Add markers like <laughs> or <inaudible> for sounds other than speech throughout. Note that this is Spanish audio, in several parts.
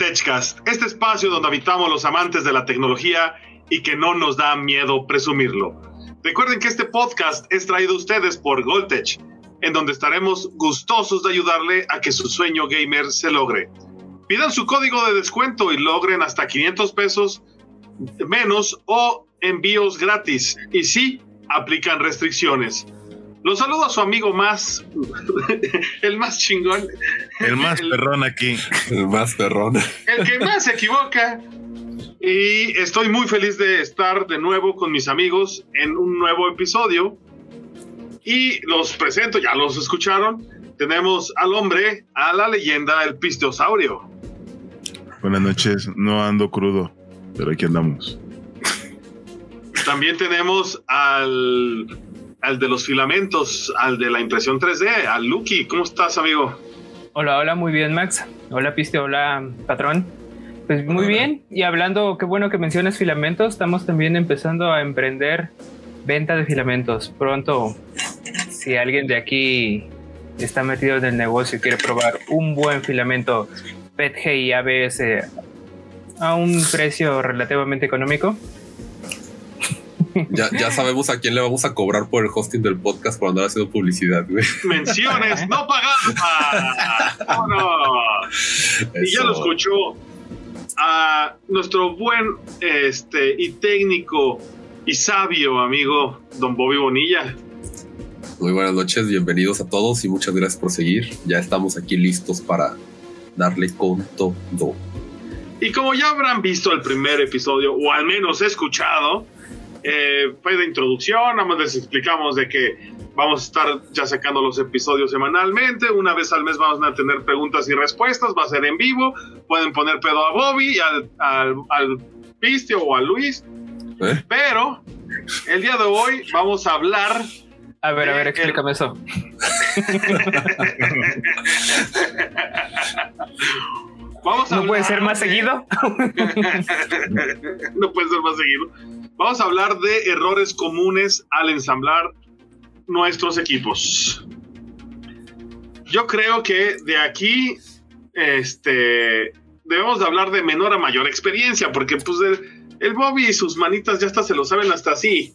TechCast, este espacio donde habitamos los amantes de la tecnología y que no nos da miedo presumirlo. Recuerden que este podcast es traído a ustedes por Goldtech, en donde estaremos gustosos de ayudarle a que su sueño gamer se logre. Pidan su código de descuento y logren hasta 500 pesos menos o envíos gratis. Y sí, aplican restricciones. Los saludo a su amigo más, <laughs> el más chingón. El más perrón aquí. El más perrón. El que más se equivoca. Y estoy muy feliz de estar de nuevo con mis amigos en un nuevo episodio. Y los presento, ya los escucharon. Tenemos al hombre, a la leyenda, el pisteosaurio. Buenas noches, no ando crudo, pero aquí andamos. También tenemos al, al de los filamentos, al de la impresión 3D, al Lucky. ¿Cómo estás, amigo? Hola, hola, muy bien, Max. Hola, Piste, hola, patrón. Pues muy bien, y hablando, qué bueno que mencionas filamentos, estamos también empezando a emprender venta de filamentos. Pronto, si alguien de aquí está metido en el negocio y quiere probar un buen filamento PETG y ABS a un precio relativamente económico, Ya, ya sabemos a quién le vamos a cobrar por el hosting del podcast por andar haciendo publicidad, güey. Menciones no pagadas. Vámonos. Y ya lo escuchó a nuestro buen este y técnico y sabio amigo Don Bobby Bonilla. Muy buenas noches, bienvenidos a todos y muchas gracias por seguir. Ya estamos aquí listos para darle con todo. Y como ya habrán visto el primer episodio, o al menos escuchado, eh, fue de introducción, nada más les explicamos de que vamos a estar ya sacando los episodios semanalmente, una vez al mes vamos a tener preguntas y respuestas, va a ser en vivo, pueden poner pedo a Bobby, al, al, al Pistio o a Luis, ¿Eh? pero el día de hoy vamos a hablar... a ver, a ver, explícame eso. <laughs> vamos a ¿No puede ser más de- seguido? <laughs> no puede ser más seguido. Vamos a hablar de errores comunes al ensamblar nuestros equipos. Yo creo que de aquí, este, debemos de hablar de menor a mayor experiencia, porque pues el, el Bobby y sus manitas ya hasta se lo saben hasta así.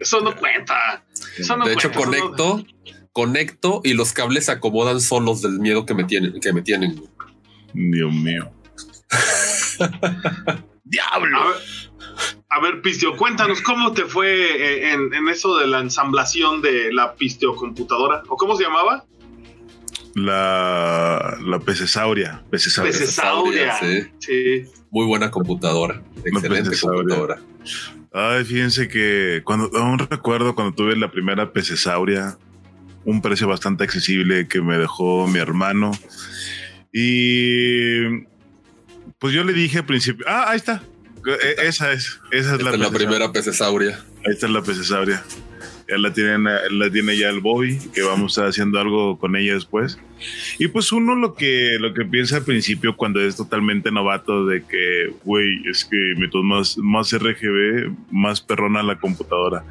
Eso no cuenta. Eso no de hecho, no- conecto, conecto y los cables se acomodan solos del miedo que me tienen. Que me tienen. Dios mío. ¡Diablo! A ver, a ver, Pistio, cuéntanos cómo te fue eh, en, en eso de la ensamblación de la Pisteo-computadora, o cómo se llamaba. La, la pecesauria. Pecesauria. Pecesauria. Sí. Sí. Muy buena computadora. Excelente computadora. Ay, fíjense que cuando aún recuerdo cuando tuve la primera pecesauria, un precio bastante accesible que me dejó mi hermano. Y pues yo le dije al principio, ah, ahí está. Esa es, esa es Esta la, es primera pecesauria. Ahí está la pecesauria. Ya la, tienen, la tiene ya el Bobby, que vamos a estar haciendo algo con ella después. Y pues uno lo que, lo que piensa al principio cuando es totalmente novato de que, güey, es que meto más, más RGB, más perrona la computadora.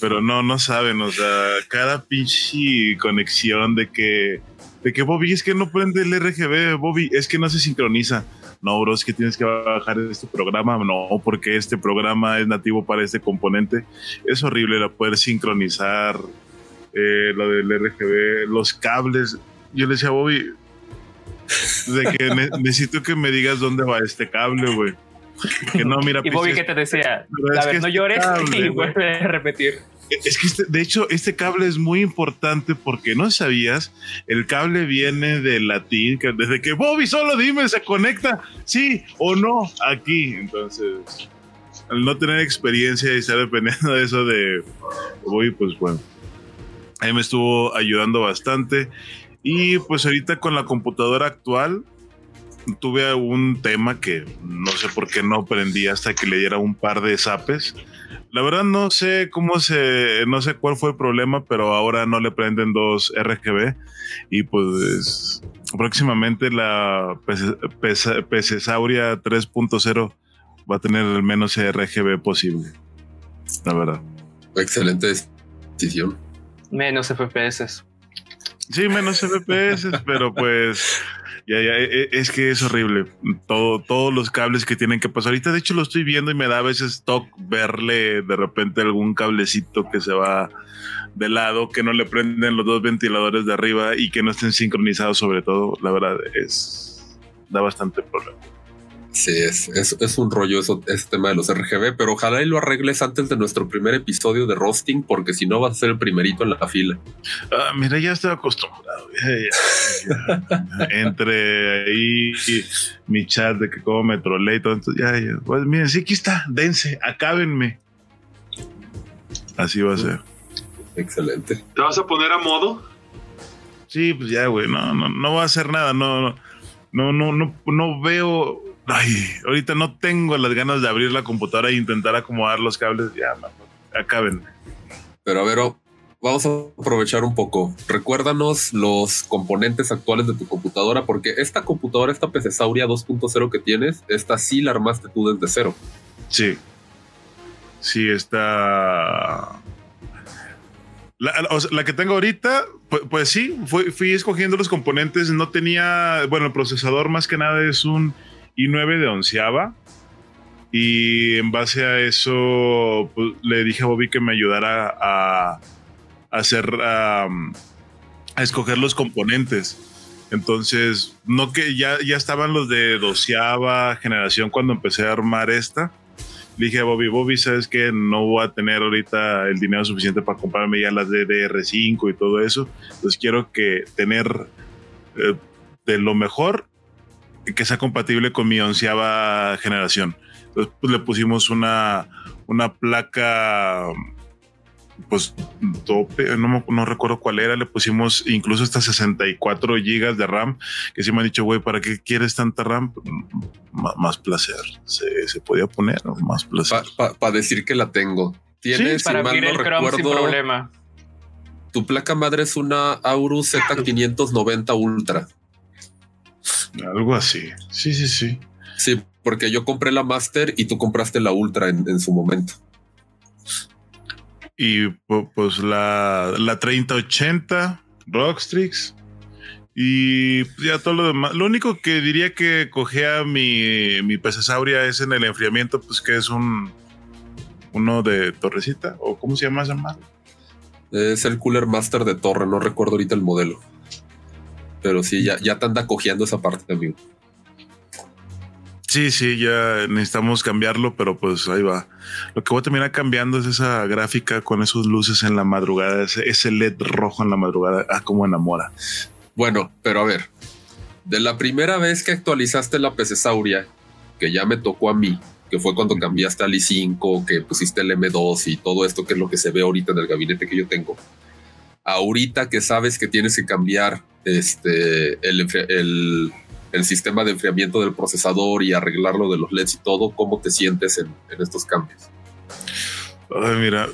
Pero no, no saben, o sea, cada pinche conexión de que, de que Bobby es que no prende el RGB, Bobby es que no se sincroniza. No, bro, es que tienes que bajar este programa. No, porque este programa es nativo para este componente. Es horrible la poder sincronizar eh, lo del RGB, los cables. Yo le decía a Bobby de que ne- <laughs> necesito que me digas dónde va este cable, güey. Que no, mira, Y Bobby, ¿qué te decía? A ver, no este llores cable, <laughs> y vuelve a repetir. Es que este- de hecho, este cable es muy importante porque no sabías, el cable viene del latín, que desde que Bobby solo dime, se conecta, sí o no, aquí. Entonces, al no tener experiencia y estar dependiendo de eso de Bobby, pues bueno, ahí me estuvo ayudando bastante. Y pues ahorita con la computadora actual, tuve un tema que no sé por qué no aprendí hasta que le diera un par de zapes. La verdad no sé cómo se, no sé cuál fue el problema, pero ahora no le prenden dos RGB y pues próximamente la Pecesauria 3.0 va a tener el menos RGB posible. La verdad. Excelente decisión. Menos FPS. Sí, menos FPS, pero pues Ya, ya, e- e- es que es horrible. Todo, todos los cables que tienen que pasar. Ahorita, de hecho, lo estoy viendo y me da a veces toque verle de repente algún cablecito que se va de lado, que no le prenden los dos ventiladores de arriba y que no estén sincronizados, sobre todo. La verdad, es da bastante problema. Sí, es, es, es un rollo eso, ese tema de los RGB, pero ojalá y lo arregles antes de nuestro primer episodio de roasting, porque si no vas a ser el primerito en la fila. Ah, mira, ya estoy acostumbrado. Ya, ya, ya. Entre ahí y mi chat de que cómo me trolé y todo. Entonces, ya, ya. Pues miren, sí, aquí está. Dense, acábenme. Así va a ser. Excelente. ¿Te vas a poner a modo? Sí, pues ya, güey. No, no, no va a hacer nada. No, no, no, no, no, no veo. Ay, ahorita no tengo las ganas de abrir la computadora e intentar acomodar los cables. Ya, mejor, acábenme. Pero a ver, oh, vamos a aprovechar un poco. Recuérdanos los componentes actuales de tu computadora, porque esta computadora, esta PC Sauria 2.0 que tienes, esta sí la armaste tú desde cero. Sí. Sí, está. La, o sea, la que tengo ahorita, pues, pues sí, fui, fui, escogiendo los componentes. No tenía. Bueno, el procesador más que nada es un i9 de onceava. Y en base a eso, pues, le dije a Bobby que me ayudara a, hacer. A, a escoger los componentes. Entonces, no que ya, ya estaban los de doceava generación cuando empecé a armar esta le dije a Bobby, Bobby, ¿sabes que No voy a tener ahorita el dinero suficiente para comprarme ya las DDR5 y todo eso. Entonces quiero que tener eh, de lo mejor que sea compatible con mi onceava generación. Entonces pues, le pusimos una, una placa pues tope, no, no, recuerdo cuál era, le pusimos incluso hasta 64 gigas de RAM, que sí me han dicho, güey, ¿para qué quieres tanta RAM? M más placer, se, se, podía poner, ¿no? más placer. Para pa, pa decir que la tengo. Tienes, sí, para no el recuerdo, sin problema. Tu placa madre es una Aorus Z590 Ultra. Algo así, sí, sí, sí. Sí, porque yo compré la Master y tú compraste la Ultra en, en su momento y pues la, la 3080 Rockstrix y ya todo lo demás. Lo único que diría que cogea mi, mi PC Sauria es en el enfriamiento, pues que es un uno de torrecita o cómo se llama madre. Es el Cooler Master de torre, no recuerdo ahorita el modelo. Pero sí, ya, ya te anda cogiendo esa parte también. Sí, sí, ya necesitamos cambiarlo, pero pues ahí va. Lo que voy a terminar cambiando es esa gráfica con esos luces en la madrugada, ese, LED rojo en la madrugada. Ah, como enamora. Bueno, pero a ver, de la primera vez que actualizaste la PC Sauria, que ya me tocó a mí, que fue cuando cambiaste al i5, que pusiste el M2 y todo esto, que es lo que se ve ahorita en el gabinete que yo tengo. Ahorita que sabes que tienes que cambiar este, el, el sistema de enfriamiento del procesador y arreglarlo de los LEDs y todo, ¿cómo te sientes en, estos cambios? Ay, mira,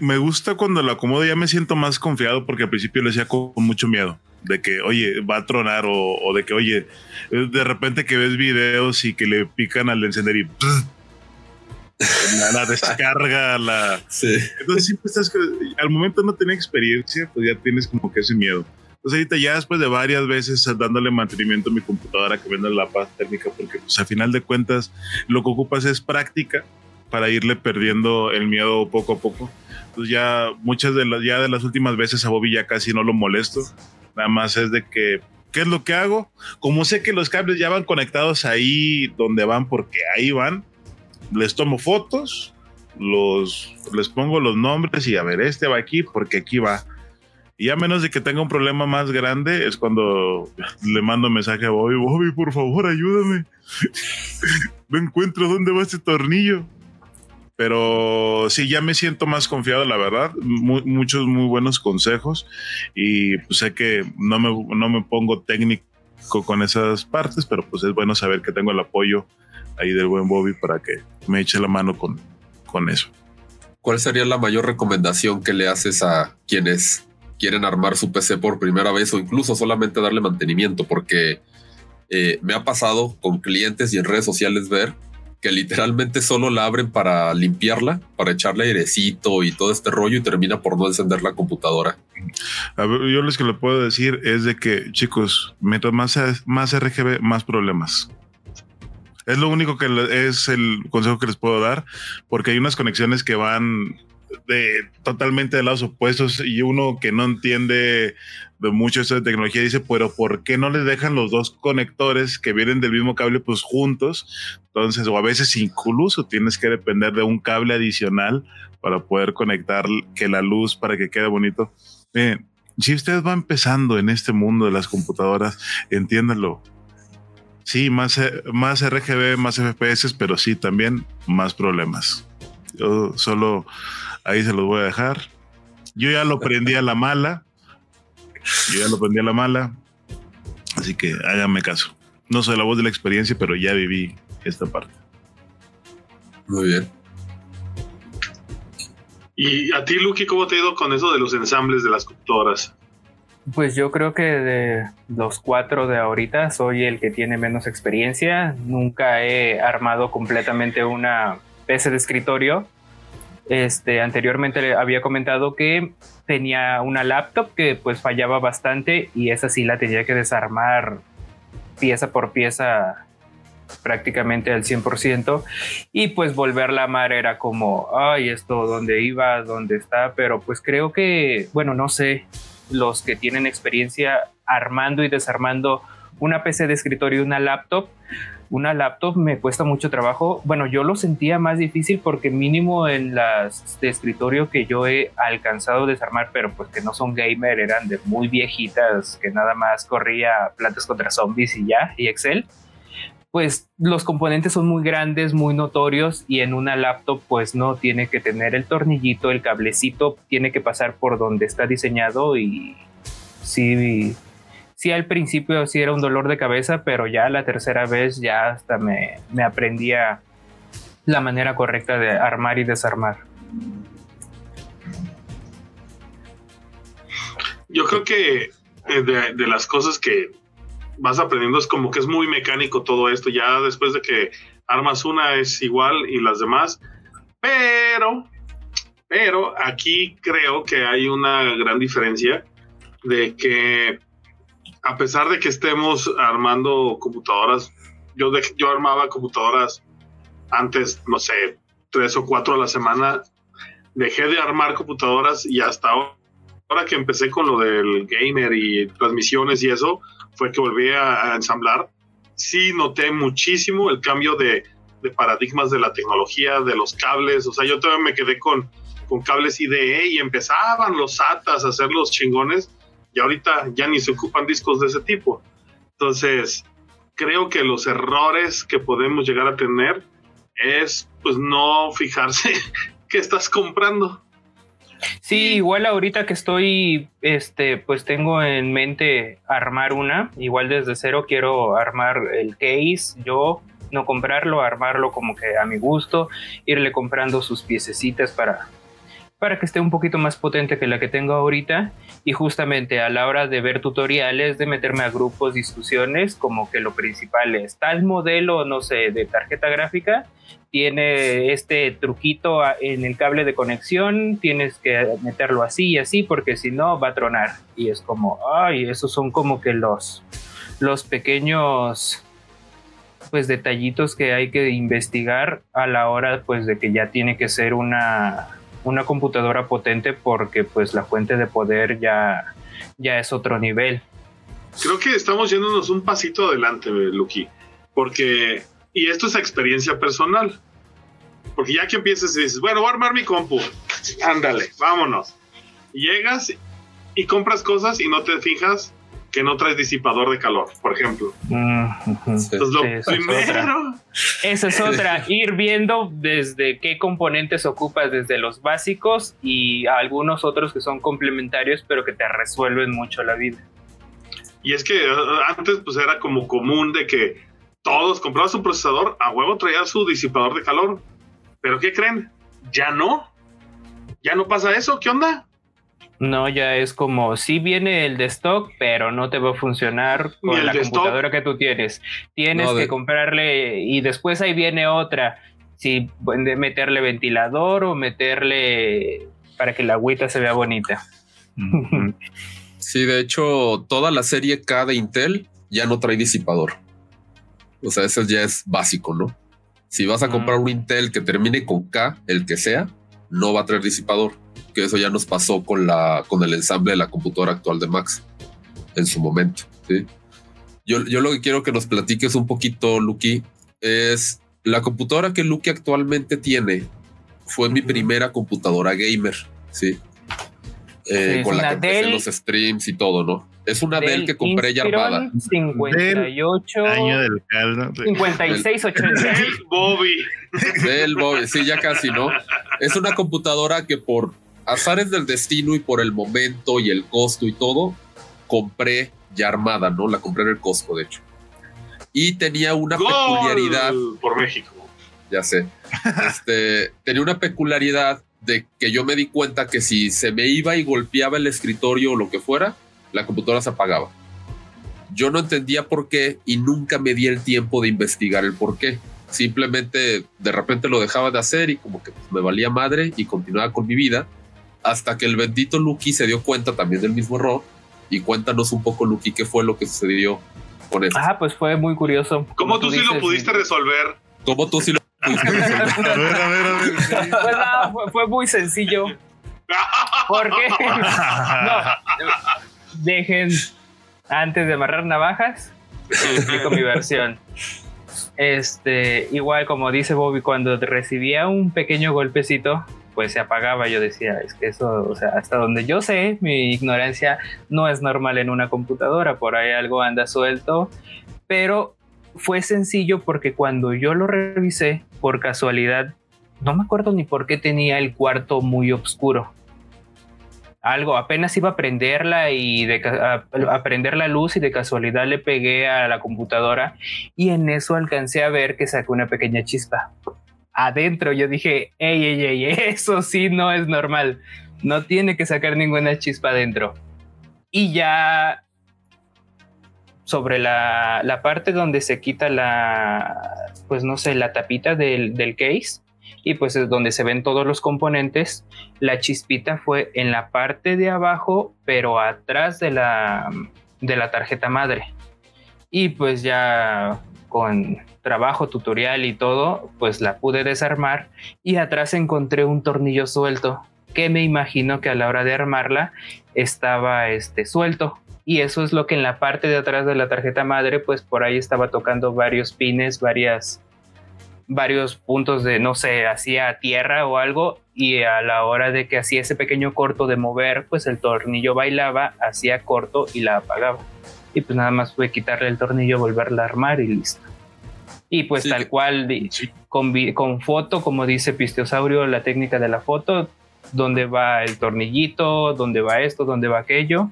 me, gusta cuando lo acomodo, ya me siento más confiado porque al principio le decía con, mucho miedo de que, oye, va a tronar o, o, de que, oye, de repente que ves videos y que le pican al encender y la, la, <laughs> descarga, la... Sí. Entonces siempre estás, al momento no tenía experiencia, pues ya tienes como que ese miedo. Pues ahorita ya después de varias veces dándole mantenimiento a mi computadora que vende la paz térmica, porque pues a final de cuentas lo que ocupas es práctica para irle perdiendo el miedo poco a poco. Pues ya muchas de las, ya de las últimas veces a Bobby ya casi no lo molesto. Nada más es de que, ¿qué es lo que hago? Como sé que los cables ya van conectados ahí donde van, porque ahí van, les tomo fotos, los, les pongo los nombres y a ver, este va aquí porque aquí va y a menos de que tenga un problema más grande, es cuando le mando un mensaje a Bobby, Bobby, por favor, ayúdame. <laughs> no encuentro dónde va este tornillo. Pero sí, ya me siento más confiado, la verdad. Muchos muy buenos consejos. Y pues sé que no me, no me pongo técnico con esas partes, pero pues es bueno saber que tengo el apoyo ahí del buen Bobby para que me eche la mano con, con eso. ¿Cuál sería la mayor recomendación que le haces a quienes quieren armar su PC por primera vez o incluso solamente darle mantenimiento, porque eh, me ha pasado con clientes y en redes sociales ver que literalmente solo la abren para limpiarla, para echarle airecito y todo este rollo y termina por no encender la computadora. A ver, yo lo que le puedo decir es de que, chicos, mientras más, más RGB, más problemas. Es lo único que es el consejo que les puedo dar, porque hay unas conexiones que van de totalmente de lados opuestos y uno que no entiende de mucho eso de tecnología dice, pero ¿por qué no les dejan los dos conectores que vienen del mismo cable pues juntos? Entonces, o a veces incluso tienes que depender de un cable adicional para poder conectar que la luz para que quede bonito. si usted va empezando en este mundo de las computadoras, entiéndalo. Sí, más, más RGB, más FPS, pero sí también más problemas. Yo solo ahí se los voy a dejar. Yo ya lo prendí a la mala. Yo ya lo prendí a la mala. Así que háganme caso. No soy la voz de la experiencia, pero ya viví esta parte. Muy bien. ¿Y a ti, Lucky, cómo te ha ido con eso de los ensambles de las computadoras? Pues yo creo que de los cuatro de ahorita soy el que tiene menos experiencia. Nunca he armado completamente una PC de escritorio. Este, anteriormente había comentado que tenía una laptop que pues fallaba bastante y esa sí la tenía que desarmar pieza por pieza prácticamente al 100% y pues volverla a amar era como, ay, esto, ¿dónde iba? ¿Dónde está? Pero pues creo que, bueno, no sé, los que tienen experiencia armando y desarmando una PC de escritorio y una laptop, una laptop me cuesta mucho trabajo. Bueno, yo lo sentía más difícil porque mínimo en las de escritorio que yo he alcanzado a desarmar, pero pues que no son gamer, eran de muy viejitas, que nada más corría plantas contra zombies y ya, y Excel pues los componentes son muy grandes, muy notorios y en una laptop pues no tiene que tener el tornillito, el cablecito, tiene que pasar por donde está diseñado y sí, sí al principio sí era un dolor de cabeza, pero ya la tercera vez ya hasta me, me aprendía la manera correcta de armar y desarmar. Yo creo que eh, de las cosas que vas aprendiendo, es como que es muy mecánico todo esto, ya después de que armas una es igual y las demás, pero, pero aquí creo que hay una gran diferencia de que a pesar de que estemos armando computadoras, yo, yo armaba computadoras antes, no sé, tres o cuatro a la semana, dejé de armar computadoras y hasta ahora que empecé con lo del gamer y transmisiones y eso, fue que volví a, ensamblar, sí noté muchísimo el cambio de, paradigmas de la tecnología, de los cables. O sea, yo todavía me quedé con, con cables IDE y empezaban los SATAs a hacer los chingones y ahorita ya ni se ocupan discos de ese tipo. Entonces, creo que los errores que podemos llegar a tener es pues no fijarse <laughs> qué estás comprando. Sí, igual ahorita que estoy, este, pues tengo en mente armar una, igual desde cero quiero armar el case, yo no comprarlo, armarlo como que a mi gusto, irle comprando sus piececitas para, para que esté un poquito más potente que la que tengo ahorita. Y justamente a la hora de ver tutoriales, de meterme a grupos, discusiones, como que lo principal es tal modelo, no sé, de tarjeta gráfica, tiene este truquito en el cable de conexión, tienes que meterlo así y así porque si no va a tronar. Y es como, ay, esos son como que los, los pequeños pues detallitos que hay que investigar a la hora pues de que ya tiene que ser una una computadora potente porque pues la fuente de poder ya, ya es otro nivel. Creo que estamos yéndonos un pasito adelante, Lucky, porque, y esto es experiencia personal, porque ya que empiezas y dices, bueno, voy a armar mi compu, ándale, vámonos. llegas y compras cosas y no te fijas que no traes disipador de calor, por ejemplo. Entonces, lo primero. Esa es otra. Ir viendo desde qué componentes ocupas, desde los básicos y algunos otros que son complementarios, pero que te resuelven mucho la vida. Y es que uh, antes, pues era como común de que todos comprabas un procesador, a huevo traía su disipador de calor. Pero ¿qué creen? Ya no. Ya no pasa eso. ¿Qué onda? No, ya es como, si viene el de stock, pero no te va a funcionar con la computadora que tú tienes. Tienes que comprarle y después ahí viene otra. Si meterle ventilador o meterle para que la agüita se vea bonita. <laughs> Sí, de hecho, toda la serie K de Intel ya no trae disipador. O sea, eso ya es básico, ¿no? Si vas a comprar un Intel que termine con K, el que sea, no va a traer disipador. Que eso ya nos pasó con la con el ensamble de la computadora actual de Max en su momento. ¿sí? Yo, yo lo que quiero que nos platiques un poquito, Lucky, es la computadora que Lucky actualmente tiene. Fue mi primera computadora gamer, sí. Eh, con la que empecé Dell- los streams y todo, ¿no? Es una Dell, que compré ya armada. 58, Año del caldo. sí. 56, 80. El Bobby. Del Bobby, sí, ya casi, ¿no? Es una computadora que por azares del destino y por el momento y el costo y todo, compré ya armada, ¿no? La compré en el Costco, de hecho. Y tenía una Gol peculiaridad, por México. ya sé, <laughs> este, tenía una peculiaridad de que yo me di cuenta que si se me iba y golpeaba el escritorio o lo que fuera, la computadora se apagaba. Yo no entendía por qué y nunca me di el tiempo de investigar el por qué. Simplemente de repente lo dejaba de hacer y como que me valía madre y continuaba con mi vida hasta que el bendito Lucky se dio cuenta también del mismo error. Y cuéntanos un poco, Lucky, qué fue lo que sucedió con eso. Ah, pues fue muy curioso. ¿Cómo tú sí lo pudiste resolver? ¿Cómo tú sí lo pudiste resolver? <laughs> A ver, a ver, a ver. sí. <laughs> Pues nada, fue, fue muy sencillo. <laughs> ¿Por qué? No, dejen, antes de amarrar navajas, explico mi versión. Este, igual como dice Bobby, cuando recibía un pequeño golpecito, pues se apagaba. Yo decía, es que eso, o sea, hasta donde yo sé, mi ignorancia no es normal en una computadora, por ahí algo anda suelto, pero fue sencillo porque cuando yo lo revisé, por casualidad, no me acuerdo ni por qué tenía el cuarto muy oscuro. Algo, apenas iba a prenderla y de, a prender la luz y de casualidad le pegué a la computadora y en eso alcancé a ver que sacó una pequeña chispa. Adentro yo dije, ey, ey, ey, <laughs> eso sí no es normal. No tiene que sacar ninguna chispa adentro. Y ya sobre la, la parte donde se quita la, pues no sé, la tapita del, del case y pues es donde se ven todos los componentes. La chispita fue en la parte de abajo, pero atrás de la, de la tarjeta madre. Y pues ya con trabajo, tutorial y todo, pues la pude desarmar y atrás encontré un tornillo suelto que me imagino que a la hora de armarla estaba este suelto y eso es lo que en la parte de atrás de la tarjeta madre pues por ahí estaba tocando varios pines, varias varios puntos de no sé, hacía tierra o algo y a la hora de que hacía ese pequeño corto de mover, pues el tornillo bailaba, hacía corto y la apagaba. Y pues nada más fue quitarle el tornillo, volverla a armar y listo. Y pues Sí, tal cual, di- con, foto, como dice Pisteosaurio, la técnica de la foto, dónde va el tornillito, dónde va esto, dónde va aquello.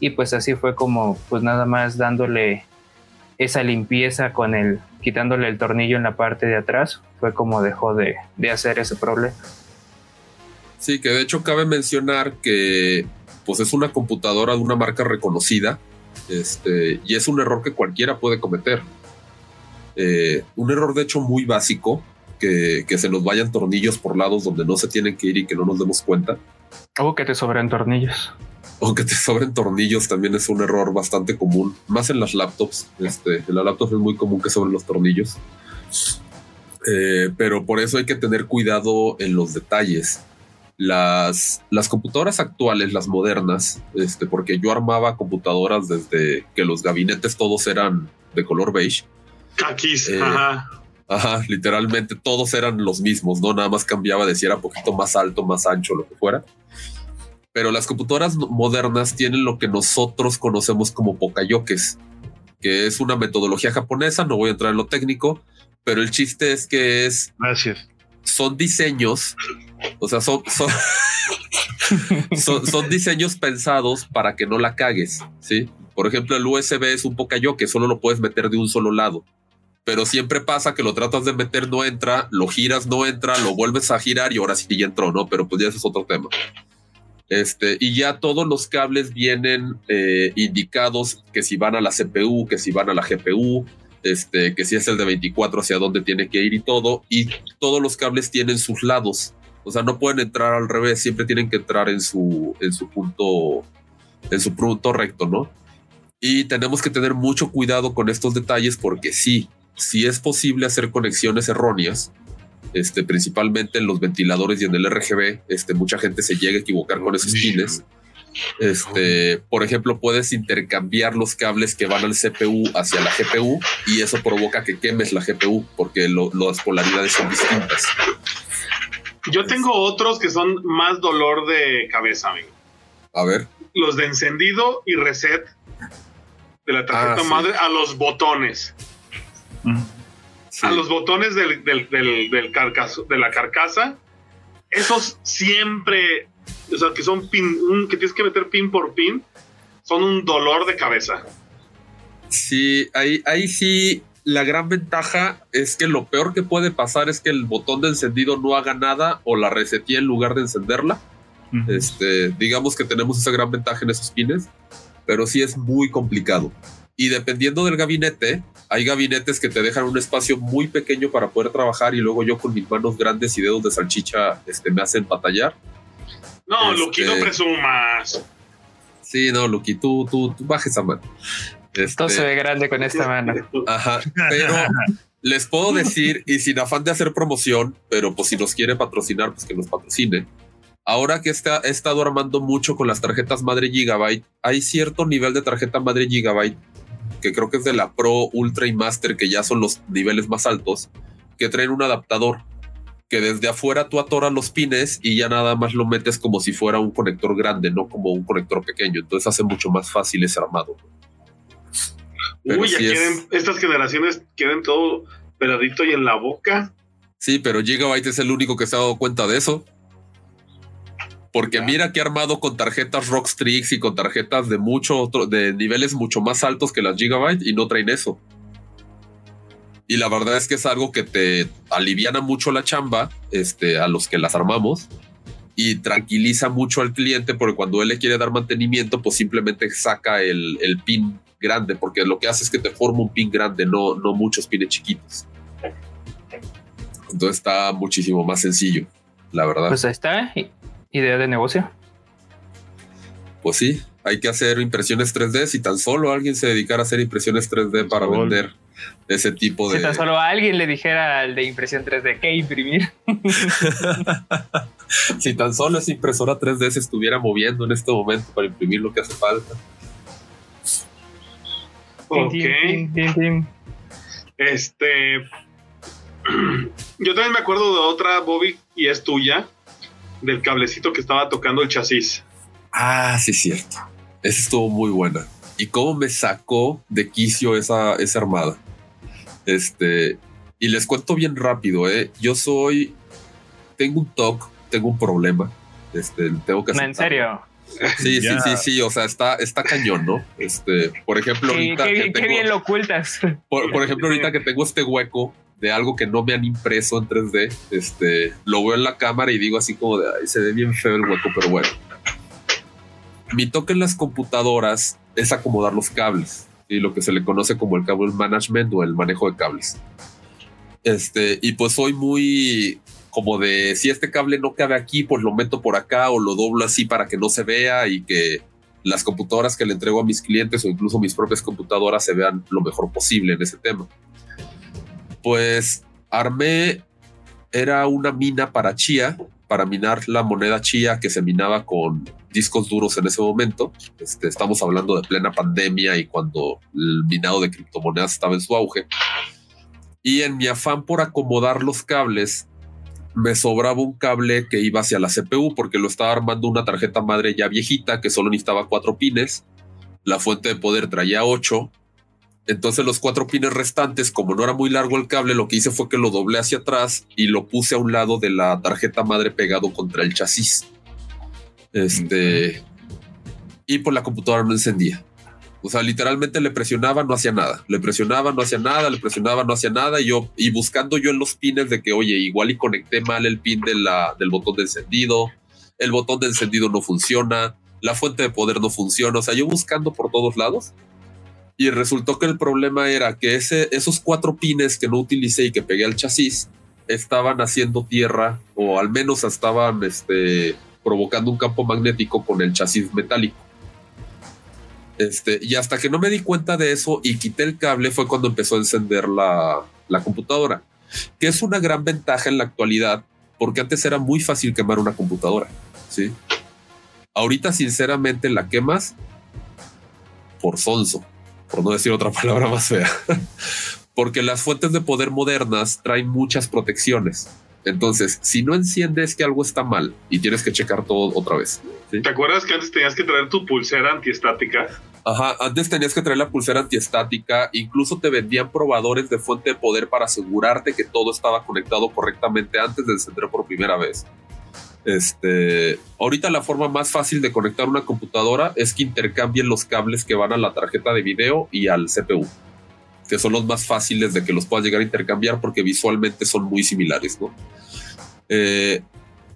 Y pues así fue como, pues nada más dándole esa limpieza con el, quitándole el tornillo en la parte de atrás, fue como dejó de, de hacer ese problema. Sí, que de hecho cabe mencionar que pues es una computadora de una marca reconocida este, y es un error que cualquiera puede cometer. Eh, un error de hecho muy básico, que, que se nos vayan tornillos por lados donde no se tienen que ir y que no nos demos cuenta. O que te sobran tornillos. <laughs> O que te sobren tornillos también es un error bastante común, más en las laptops. Este, en las laptops es muy común que sobren los tornillos. Eh, pero por eso hay que tener cuidado en los detalles. Las, las computadoras actuales, las modernas, este, porque yo armaba computadoras desde que los gabinetes todos eran de color beige. Caquis. Eh, Ajá. Ajá, literalmente todos eran los mismos, ¿no? Nada más cambiaba de si era un poquito más alto, más ancho, lo que fuera. Pero las computadoras modernas tienen lo que nosotros conocemos como pokayokes, que es una metodología japonesa, no voy a entrar en lo técnico, pero el chiste es que es, Gracias. son diseños, o sea, son, son, <laughs> son, son diseños pensados para que no la cagues, ¿sí? Por ejemplo, el USB es un pokayoke, solo lo puedes meter de un solo lado pero siempre pasa que lo tratas de meter, no entra, lo giras, no entra, lo vuelves a girar y ahora sí ya entró, ¿no? Pero pues ya ese es otro tema. Este, y ya todos los cables vienen eh, indicados que si van a la CPU, que si van a la GPU, este, que si es el de 24 hacia dónde tiene que ir y todo, y todos los cables tienen sus lados. O sea, no pueden entrar al revés, siempre tienen que entrar en su, en su punto, en su punto recto, ¿no? Y tenemos que tener mucho cuidado con estos detalles porque sí, sí es posible hacer conexiones erróneas, este, principalmente en los ventiladores y en el RGB, este, mucha gente se llega a equivocar con esos pines. Este, por ejemplo, puedes intercambiar los cables que van al CPU hacia la GPU y eso provoca que quemes la GPU porque las polaridades son distintas. Yo tengo otros que son más dolor de cabeza, amigo. A ver. Los de encendido y reset de la tarjeta ah, madre a los botones. A los botones del, del, del, carcaso, de la carcasa. Esos siempre, o sea, que son pin, que tienes que meter pin por pin, son un dolor de cabeza. Sí, ahí, ahí sí la gran ventaja es que lo peor que puede pasar es que el botón de encendido no haga nada o la resetee en lugar de encenderla. Este, digamos que tenemos esa gran ventaja en esos pines, pero sí es muy complicado. Y dependiendo del gabinete, hay gabinetes que te dejan un espacio muy pequeño para poder trabajar y luego yo con mis manos grandes y dedos de salchicha este, me hacen batallar. No, este, no presumas. Sí, no, Luqui, tú, tú, tú bajes a mano. Esto se ve grande con esta mano. Ajá, pero les puedo decir, y sin afán de hacer promoción, pero pues si nos quiere patrocinar, pues que nos patrocine. Ahora que está, he estado armando mucho con las tarjetas madre Gigabyte, hay cierto nivel de tarjeta madre Gigabyte, que creo que es de la Pro, Ultra y Master, que ya son los niveles más altos, que traen un adaptador que desde afuera tú atoras los pines y ya nada más lo metes como si fuera un conector grande, no como un conector pequeño. Entonces hace mucho más fácil ese armado. Uy, ya quieren, estas generaciones quieren todo peladito y en la boca. Sí, pero Gigabyte es el único que se ha dado cuenta de eso. Porque mira que armado con tarjetas Rockstrix y con tarjetas de mucho otro, de niveles mucho más altos que las Gigabyte y no traen eso. Y la verdad es que es algo que te aliviana mucho la chamba este, a los que las armamos y tranquiliza mucho al cliente porque cuando él le quiere dar mantenimiento, pues simplemente saca el, el pin grande, porque lo que hace es que te forma un pin grande, no, no muchos pines chiquitos. Entonces está muchísimo más sencillo, la verdad. Pues ahí está, idea de negocio. Pues sí, hay que hacer impresiones 3D. Si tan solo alguien se dedicara a hacer impresiones 3D para vender ese tipo de. Si tan solo alguien le dijera al de impresión 3D que imprimir. <laughs> si tan solo esa impresora 3D se estuviera moviendo en este momento para imprimir lo que hace falta. Ok. Este. <clears throat> Yo también me acuerdo de otra, Bobby, y es tuya, del cablecito que estaba tocando el chasis. Ah, sí, cierto. Esa estuvo muy buena. Y cómo me sacó de quicio esa, esa armada. Este. Y les cuento bien rápido, ¿eh? Yo soy. Tengo un TOC, tengo un problema. Este, tengo que. No, en serio. Sí, sí, sí, sí, o sea, está, está cañón, ¿no? Este, por ejemplo, ahorita qué, bien lo ocultas. Por, ejemplo, ahorita que tengo este hueco de algo que no me han impreso en 3D, este, lo veo en la cámara y digo así como de, ay, se ve bien feo el hueco, pero bueno. Mi toque en las computadoras es acomodar los cables y lo que se le conoce como el cable management o el manejo de cables. Este, y pues soy muy como de si este cable no cabe aquí, pues lo meto por acá o lo doblo así para que no se vea y que las computadoras que le entrego a mis clientes o incluso mis propias computadoras se vean lo mejor posible en ese tema. Pues armé, era una mina para chía, para minar la moneda chía que se minaba con discos duros en ese momento. Este, estamos hablando de plena pandemia y cuando el minado de criptomonedas estaba en su auge. Y en mi afán por acomodar los cables, me sobraba un cable que iba hacia la CPU porque lo estaba armando una tarjeta madre ya viejita que solo necesitaba cuatro pines. La fuente de poder traía ocho. Entonces los cuatro pines restantes, como no era muy largo el cable, lo que hice fue que lo doblé hacia atrás y lo puse a un lado de la tarjeta madre pegado contra el chasis. Este. Y por la computadora no encendía. O sea, literalmente le presionaba, no hacía nada. Le presionaba, no hacía nada, le presionaba, no hacía nada. Y yo, y buscando yo en los pines de que, oye, igual y conecté mal el pin de la, del botón de encendido. El botón de encendido no funciona. La fuente de poder no funciona. O sea, yo buscando por todos lados. Y resultó que el problema era que ese, esos cuatro pines que no utilicé y que pegué al chasis estaban haciendo tierra o al menos estaban este, provocando un campo magnético con el chasis metálico. Este, y hasta que no me di cuenta de eso y quité el cable fue cuando empezó a encender la, la computadora, que es una gran ventaja en la actualidad porque antes era muy fácil quemar una computadora. ¿sí? Ahorita, sinceramente, la quemas por sonso, por no decir otra <laughs> palabra más fea. porque las fuentes de poder modernas traen muchas protecciones. Entonces, si no enciendes que algo está mal y tienes que checar todo otra vez. ¿Te acuerdas que antes tenías que traer tu pulsera antiestática? Ajá, antes tenías que traer la pulsera antiestática, incluso te vendían probadores de fuente de poder para asegurarte que todo estaba conectado correctamente antes de encender por primera vez. Este, ahorita la forma más fácil de conectar una computadora es que intercambien los cables que van a la tarjeta de video y al CPU, que son los más fáciles de que los puedas llegar a intercambiar porque visualmente son muy similares, ¿no? Eh,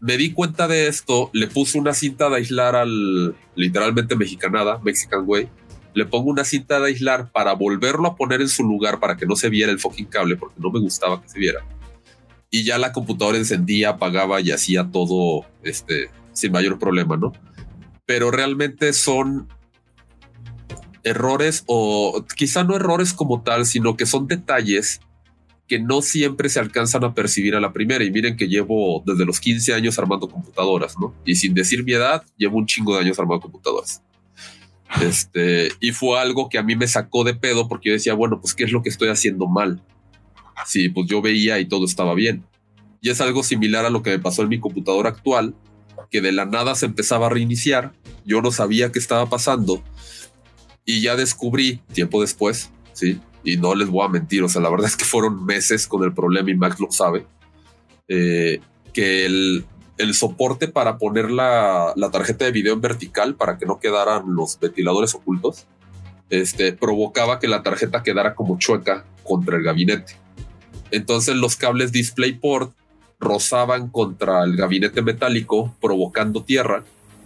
me di cuenta de esto, le puse una cinta de aislar al literalmente mexicanada, Mexican Way. Le pongo una cinta de aislar para volverlo a poner en su lugar para que no se viera el fucking cable porque no me gustaba que se viera. Y ya la computadora encendía, apagaba y hacía todo este, sin mayor problema, ¿no? Pero realmente son errores o quizá no errores como tal, sino que son detalles que no siempre se alcanzan a percibir a la primera. Y miren que llevo desde los 15 años armando computadoras, ¿no? Y sin decir mi edad, llevo un chingo de años armando computadoras. Este, y fue algo que a mí me sacó de pedo porque yo decía, bueno, pues, ¿qué es lo que estoy haciendo mal? Sí, pues yo veía y todo estaba bien. Y es algo similar a lo que me pasó en mi computadora actual, que de la nada se empezaba a reiniciar. Yo no sabía qué estaba pasando. Y ya descubrí, tiempo después, sí, y no les voy a mentir, o sea, la verdad es que fueron meses con el problema y Max lo sabe, eh, que el, el, soporte para poner la, la, tarjeta de video en vertical para que no quedaran los ventiladores ocultos, este, provocaba que la tarjeta quedara como chueca contra el gabinete. Entonces los cables DisplayPort rozaban contra el gabinete metálico, provocando tierra,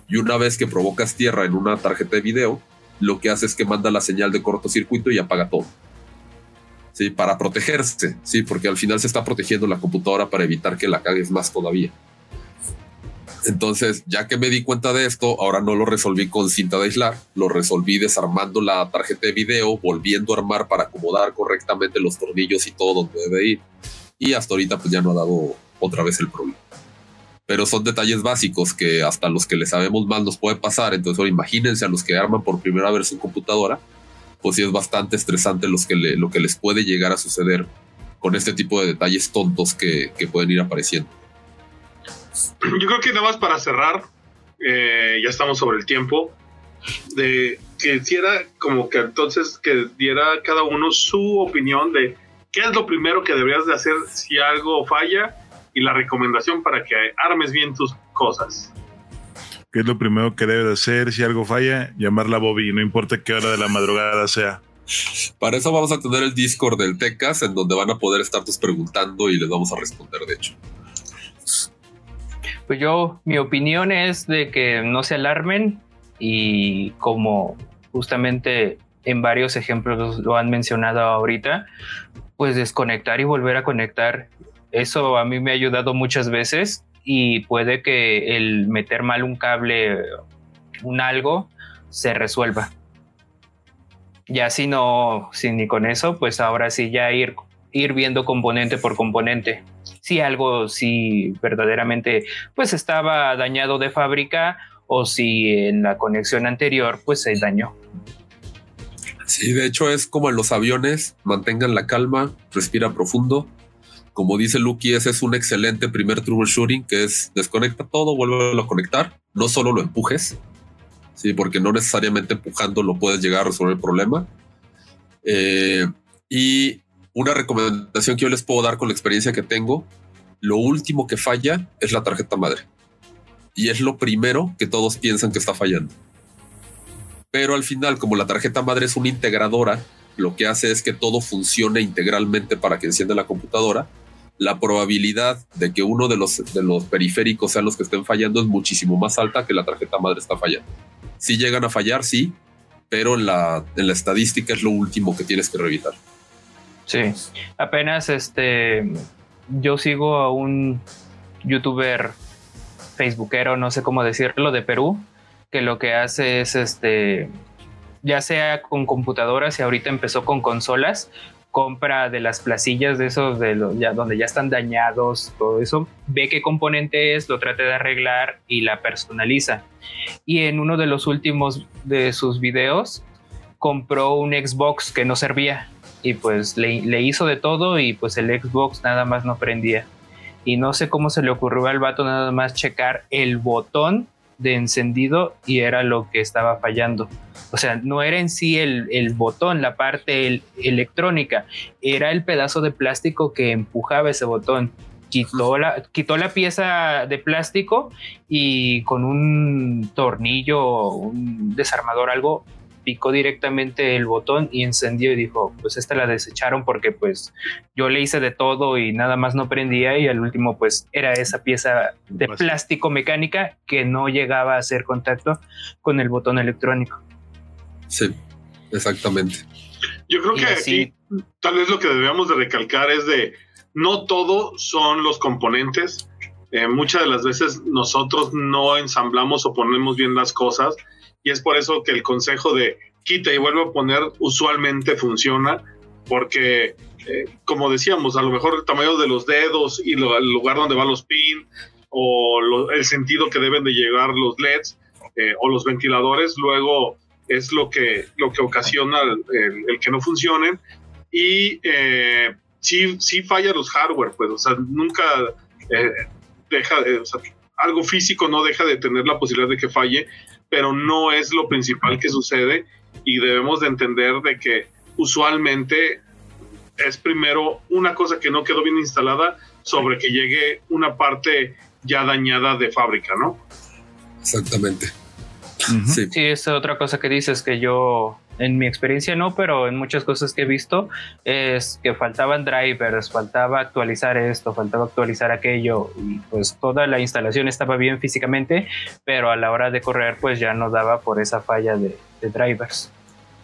y una vez que provocas tierra en una tarjeta de video, lo que hace es que manda la señal de cortocircuito y apaga todo. ¿sí? Para protegerse, ¿sí? Porque al final se está protegiendo la computadora para evitar que la cagues más todavía. Entonces, ya que me di cuenta de esto, ahora no lo resolví con cinta de aislar, lo resolví desarmando la tarjeta de video, volviendo a armar para acomodar correctamente los tornillos y todo donde debe ir. Y hasta ahorita pues ya no ha dado otra vez el problema. Pero son detalles básicos que hasta los que le sabemos mal nos puede pasar. Entonces, ahora imagínense a los que arman por primera vez su computadora pues sí es bastante estresante los que lo que les puede llegar a suceder con este tipo de detalles tontos que, pueden ir apareciendo. <clears throat> Yo creo que nada más para cerrar, eh, ya estamos sobre el tiempo, de que hiciera como que entonces que diera cada uno su opinión de qué es lo primero que deberías de hacer si algo falla y la recomendación para que armes bien tus cosas. ¿Qué es lo primero que debe hacer si algo falla? Llamarla Bobby, no importa qué hora de la madrugada sea. Para eso vamos a tener el Discord del Tecas, en donde van a poder estar preguntando y les vamos a responder, de hecho. Pues yo, mi opinión es de que no se alarmen y como justamente en varios ejemplos lo han mencionado ahorita, pues desconectar y volver a conectar. Eso a mí me ha ayudado muchas veces y puede que el meter mal un cable, un algo, se resuelva. Ya si no, si ni con eso, pues ahora sí ya ir, ir viendo componente por componente. Si algo, si verdaderamente pues estaba dañado de fábrica o si en la conexión anterior pues se dañó. Sí, de hecho es como en los aviones, mantengan la calma, respira profundo, como dice Lucky, ese es un excelente primer troubleshooting que es desconecta todo, vuelve a conectar, no solo lo empujes, sí, porque no necesariamente empujando lo puedes llegar a resolver el problema. Eh, y una recomendación que yo les puedo dar con la experiencia que tengo, lo último que falla es la tarjeta madre. Y es lo primero que todos piensan que está fallando. Pero al final, como la tarjeta madre es una integradora, lo que hace es que todo funcione integralmente para que encienda la computadora la probabilidad de que uno de los, de los periféricos sean los que estén fallando es muchísimo más alta que la tarjeta madre está fallando. Si llegan a fallar, sí, pero en la, en la estadística es lo último que tienes que revisar. Sí, apenas este yo sigo a un youtuber facebookero, no sé cómo decirlo, de Perú, que lo que hace es este, ya sea con computadoras y ahorita empezó con consolas, compra de las placillas de esos de donde ya están dañados, todo eso, ve qué componente es, lo trata de arreglar y la personaliza. Y en uno de los últimos de sus videos compró un Xbox que no servía y pues le, hizo de todo y pues el Xbox nada más no prendía. Y no sé cómo se le ocurrió al vato nada más checar el botón de encendido y era lo que estaba fallando. O sea, no era en sí el, el botón, la parte electrónica, era el pedazo de plástico que empujaba ese botón. Quitó la, quitó la pieza de plástico y con un tornillo, un desarmador, algo, picó directamente el botón y encendió y dijo, pues esta la desecharon porque pues yo le hice de todo y nada más no prendía y al último pues era esa pieza de plástico mecánica que no llegaba a hacer contacto con el botón electrónico. Sí, exactamente. Yo creo que aquí tal vez lo que debemos de recalcar es de no todo son los componentes. Eh, muchas de las veces nosotros no ensamblamos o ponemos bien las cosas y es por eso que el consejo de quita y vuelve a poner usualmente funciona, porque eh, como decíamos, a lo mejor el tamaño de los dedos y el lugar donde van los pins o el sentido que deben de llegar los LEDs eh, o los ventiladores, luego es lo que, lo que ocasiona el, que no funcionen. Y eh, sí, sí falla los hardware, pues, o sea, nunca deja, o sea, algo físico no deja de tener la posibilidad de que falle, pero no es lo principal que sucede y debemos de entender de que usualmente es primero una cosa que no quedó bien instalada sobre que llegue una parte ya dañada de fábrica, ¿no? Exactamente. Sí. sí, es otra cosa que dices que yo en mi experiencia no, pero en muchas cosas que he visto es que faltaban drivers, faltaba actualizar esto, faltaba actualizar aquello y pues toda la instalación estaba bien físicamente, pero a la hora de correr pues ya no daba por esa falla de, drivers.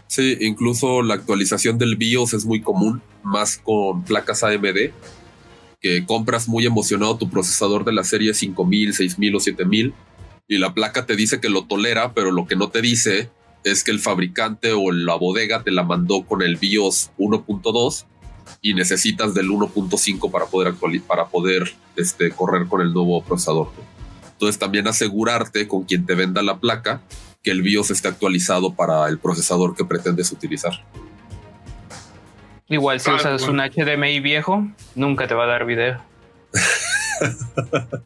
Sí, incluso la actualización del BIOS es muy común, más con placas AMD, que compras muy emocionado tu procesador de la serie 5000, 6000 o 7000 y la placa te dice que lo tolera, pero lo que no te dice es que el fabricante o la bodega te la mandó con el BIOS 1.2 y necesitas del 1.5 para poder para poder este, correr con el nuevo procesador. Entonces también asegurarte con quien te venda la placa que el BIOS esté actualizado para el procesador que pretendes utilizar. Igual si usas un HDMI viejo, nunca te va a dar video. <laughs>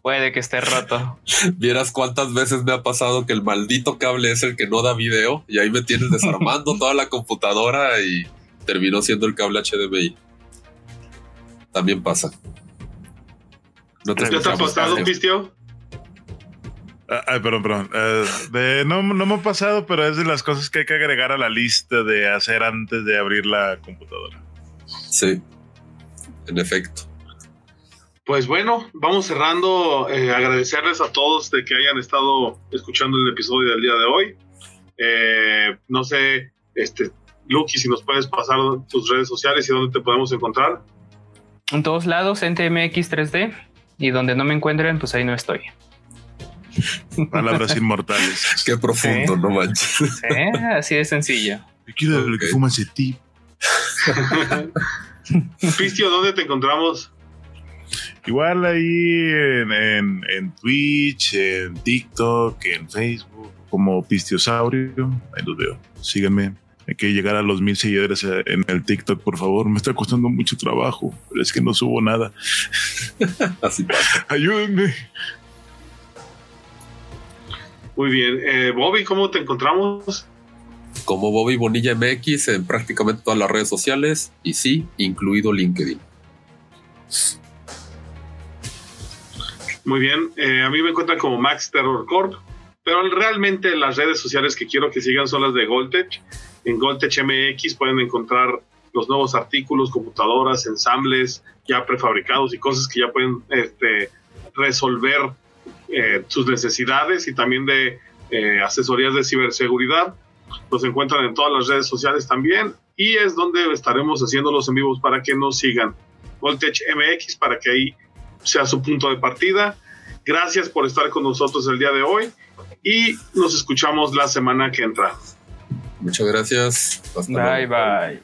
Puede que esté roto. Vieras cuántas veces me ha pasado que el maldito cable es el que no da video y ahí me tienes desarmando <laughs> toda la computadora y terminó siendo el cable HDMI. También pasa. ¿No te, ha pasado, Pistio? Ah, ay, perdón, perdón. Eh, no, no me ha pasado, pero es de las cosas que hay que agregar a la lista de hacer antes de abrir la computadora. Sí, en efecto. Pues bueno, vamos cerrando. Eh, agradecerles a todos de que hayan estado escuchando el episodio del día de hoy. Eh, no sé, este, Lucky, si nos puedes pasar tus redes sociales y dónde te podemos encontrar. En todos lados, en TMX 3D. Y donde no me encuentren, pues ahí no estoy. Palabras <laughs> inmortales. Qué profundo, no manches. así de sencillo. Me quiero okay. que fumas ese ti. <laughs> Pistio, ¿dónde te encontramos? Igual ahí en, en, Twitch, en TikTok, en Facebook, como Pistiosaurio, ahí los veo. Síganme. Hay que llegar a los mil seguidores en el TikTok, por favor. Me está costando mucho trabajo, pero es que no subo nada. <laughs> Así pasa. Ayúdenme. Muy bien. Eh, Bobby, ¿cómo te encontramos? Como Bobby Bonilla MX en prácticamente todas las redes sociales y sí, incluido LinkedIn. Muy bien, eh, a mí me encuentran como Max Terror Corp, pero realmente las redes sociales que quiero que sigan son las de Goltech. En Goltech MX pueden encontrar los nuevos artículos, computadoras, ensambles ya prefabricados y cosas que ya pueden este, resolver eh, sus necesidades y también de eh, asesorías de ciberseguridad. Los encuentran en todas las redes sociales también y es donde estaremos haciendo los en vivos para que nos sigan. Voltage MX para que ahí sea su punto de partida. Gracias por estar con nosotros el día de hoy y nos escuchamos la semana que entra. Muchas gracias. Bye bye.